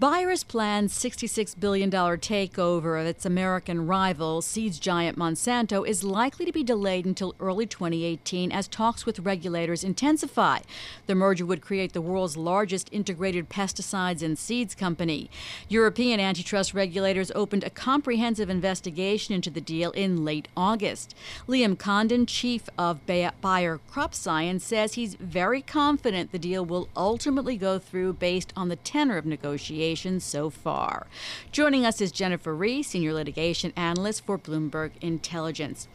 Bayer's planned $66 billion takeover of its American rival, seeds giant Monsanto, is likely to be delayed until early 2018 as talks with regulators intensify. The merger would create the world's largest integrated pesticides and seeds company. European antitrust regulators opened a comprehensive investigation into the deal in late August. Liam Condon, chief of Bayer Crop Science, says he's very confident the deal will ultimately go through based on the tenor of negotiations so far. Joining us is Jennifer Rie, Senior Litigation Analyst for Bloomberg Intelligence.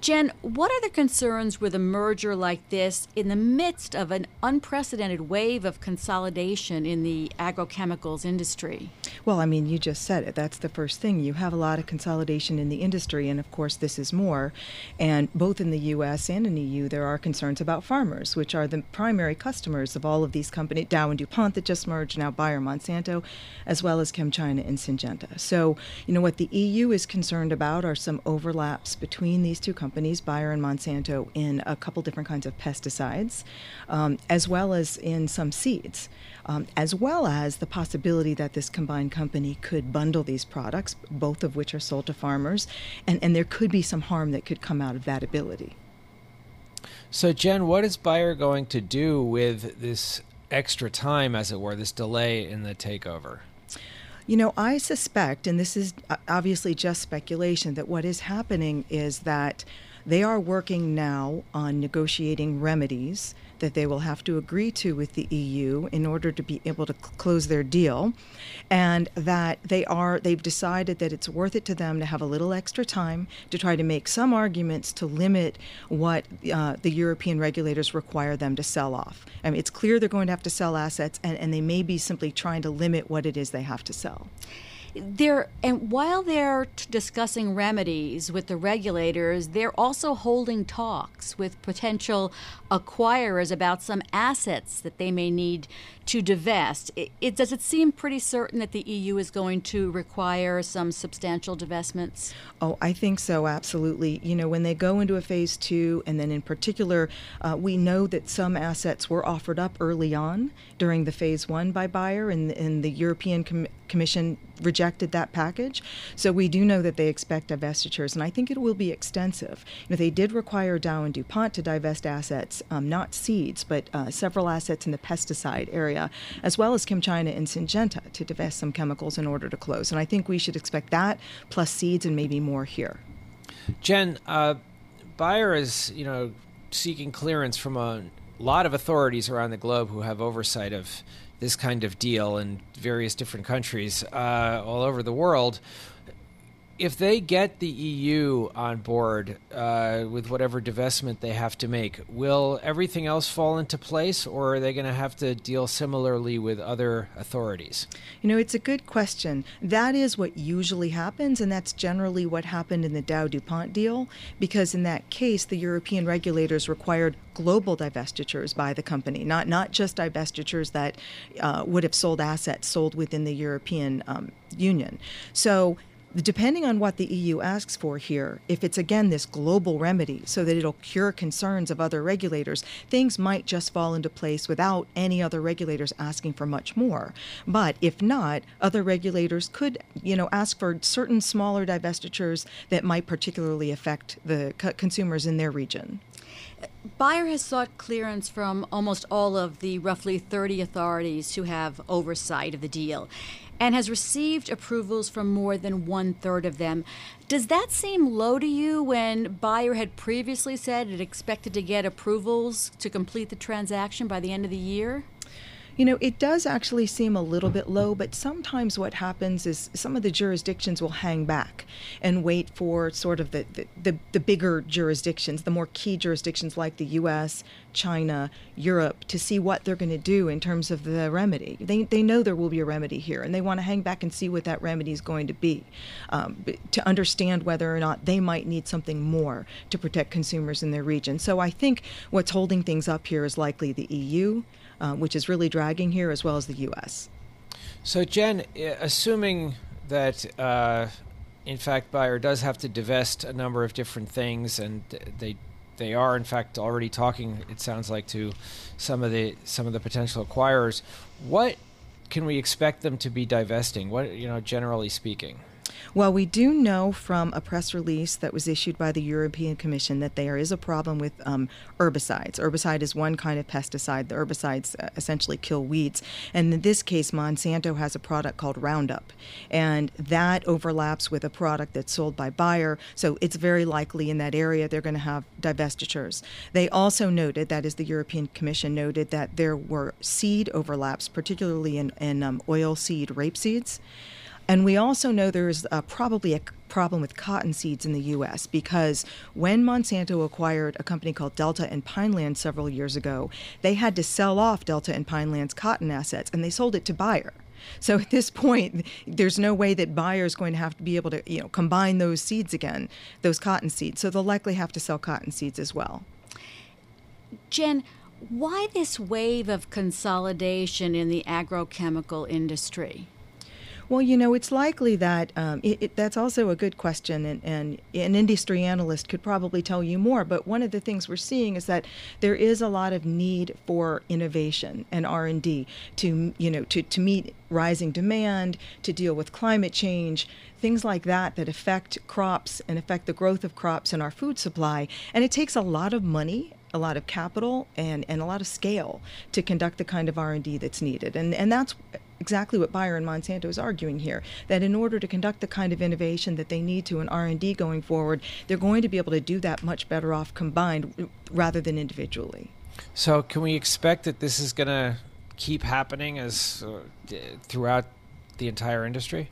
Jen, what are the concerns with a merger like this in the midst of an unprecedented wave of consolidation in the agrochemicals industry? Well, I mean, you just said it. That's the first thing. You have a lot of consolidation in the industry, and of course, this is more. And both in the U.S. and in the EU, there are concerns about farmers, which are the primary customers of all of these companies Dow and DuPont that just merged, now Bayer Monsanto, as well as ChemChina and Syngenta. So, you know, what the EU is concerned about are some overlaps between these two companies companies, Bayer and Monsanto, in a couple different kinds of pesticides, um, as well as in some seeds, um, as well as the possibility that this combined company could bundle these products, both of which are sold to farmers, and, and there could be some harm that could come out of that ability. So, Jen, what is Bayer going to do with this extra time, as it were, this delay in the takeover? You know, I suspect, and this is uh, obviously just speculation, that what is happening is that they are working now on negotiating remedies that they will have to agree to with the EU in order to be able to cl- close their deal, and that they are they've decided that it's worth it to them to have a little extra time to try to make some arguments to limit what uh, the European regulators require them to sell off. I mean, it's clear they're going to have to sell assets, and, and they may be simply trying to limit what it is they have to sell. They're and while they're t- discussing remedies with the regulators, they're also holding talks with potential acquirers about some assets that they may need to divest. It, it, does it seem pretty certain that the EU is going to require some substantial divestments? Oh, I think so, absolutely. You know, when they go into a phase two, and then in particular, uh, we know that some assets were offered up early on during the phase one by Bayer, and, and the European Com- Commission rejected that package. So we do know that they expect divestitures, and I think it will be extensive. You know, they did require Dow and DuPont to divest assets, um, not seeds, but uh, several assets in the pesticide area, as well as ChemChina and Syngenta to divest some chemicals in order to close. And I think we should expect that plus seeds and maybe more here. Jen, uh, Bayer is, you know, seeking clearance from a lot of authorities around the globe who have oversight of this kind of deal in various different countries uh, all over the world. If they get the EU on board uh, with whatever divestment they have to make, will everything else fall into place, or are they going to have to deal similarly with other authorities? You know, it's a good question. That is what usually happens, and that's generally what happened in the Dow DuPont deal, because in that case, the European regulators required global divestitures by the company, not not just divestitures that uh, would have sold assets sold within the European um, Union. So depending on what the EU asks for here, if it's again this global remedy so that it'll cure concerns of other regulators, things might just fall into place without any other regulators asking for much more. But if not, other regulators could, you know, ask for certain smaller divestitures that might particularly affect the co- consumers in their region. Bayer has sought clearance from almost all of the roughly 30 authorities who have oversight of the deal and has received approvals from more than one third of them. Does that seem low to you when Bayer had previously said it expected to get approvals to complete the transaction by the end of the year? You know, it does actually seem a little bit low, but sometimes what happens is some of the jurisdictions will hang back and wait for sort of the, the, the, the bigger jurisdictions, the more key jurisdictions like the US, China, Europe, to see what they're going to do in terms of the remedy. They, they know there will be a remedy here, and they want to hang back and see what that remedy is going to be um, to understand whether or not they might need something more to protect consumers in their region. So I think what's holding things up here is likely the EU uh, which is really dragging here, as well as the U.S. So, Jen, assuming that uh, in fact Bayer does have to divest a number of different things, and they they are in fact already talking. It sounds like to some of the some of the potential acquirers. What can we expect them to be divesting? What you know, generally speaking. Well, we do know from a press release that was issued by the European Commission that there is a problem with um, herbicides. Herbicide is one kind of pesticide. The herbicides uh, essentially kill weeds. And in this case, Monsanto has a product called Roundup, and that overlaps with a product that's sold by Bayer. So it's very likely in that area they're going to have divestitures. They also noted, that is, the European Commission noted, that there were seed overlaps, particularly in, in um, oil seed rape seeds. And we also know there's uh, probably a problem with cotton seeds in the U.S. because when Monsanto acquired a company called Delta and Pine Land several years ago, they had to sell off Delta and Pine Land's cotton assets and they sold it to Bayer. So at this point, there's no way that Bayer is going to have to be able to, you know, combine those seeds again, those cotton seeds. So they'll likely have to sell cotton seeds as well. Jen, why this wave of consolidation in the agrochemical industry? Well, you know, it's likely that um, it, it, that's also a good question, and, and an industry analyst could probably tell you more. But one of the things we're seeing is that there is a lot of need for innovation and R and D to you know to, to meet rising demand, to deal with climate change, things like that that affect crops and affect the growth of crops and our food supply. And it takes a lot of money a lot of capital and, and a lot of scale to conduct the kind of R&D that's needed. And, and that's exactly what Bayer and Monsanto is arguing here, that in order to conduct the kind of innovation that they need to in R&D going forward, they're going to be able to do that much better off combined rather than individually. So can we expect that this is going to keep happening as uh, throughout the entire industry?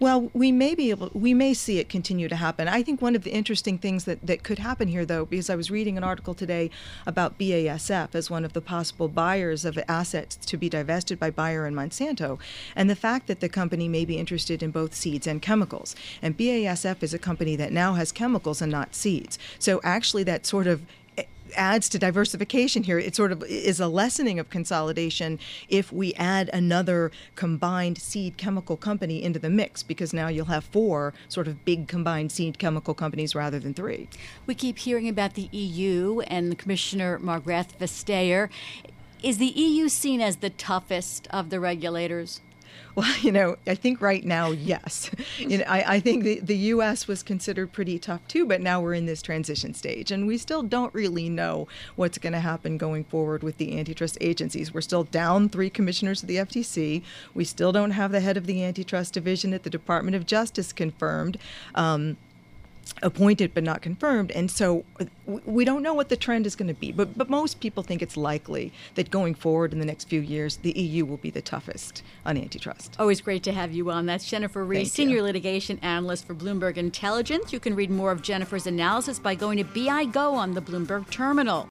Well, we may be able, we may see it continue to happen. I think one of the interesting things that, that could happen here, though, because I was reading an article today about BASF as one of the possible buyers of assets to be divested by Bayer and Monsanto, and the fact that the company may be interested in both seeds and chemicals. And BASF is a company that now has chemicals and not seeds. So actually, that sort of adds to diversification here. It sort of is a lessening of consolidation if we add another combined seed chemical company into the mix, because now you'll have four sort of big combined seed chemical companies rather than three. We keep hearing about the EU and Commissioner Margrethe Vestager. Is the EU seen as the toughest of the regulators? Well, you know, I think right now, yes. you know, I, I think the, the U.S. was considered pretty tough too, but now we're in this transition stage, and we still don't really know what's going to happen going forward with the antitrust agencies. We're still down three commissioners of the FTC. We still don't have the head of the antitrust division at the Department of Justice confirmed. Um, appointed but not confirmed and so we don't know what the trend is going to be but but most people think it's likely that going forward in the next few years the EU will be the toughest on antitrust. Always great to have you on. That's Jennifer Rie, senior litigation analyst for Bloomberg Intelligence. You can read more of Jennifer's analysis by going to BI Go on the Bloomberg terminal.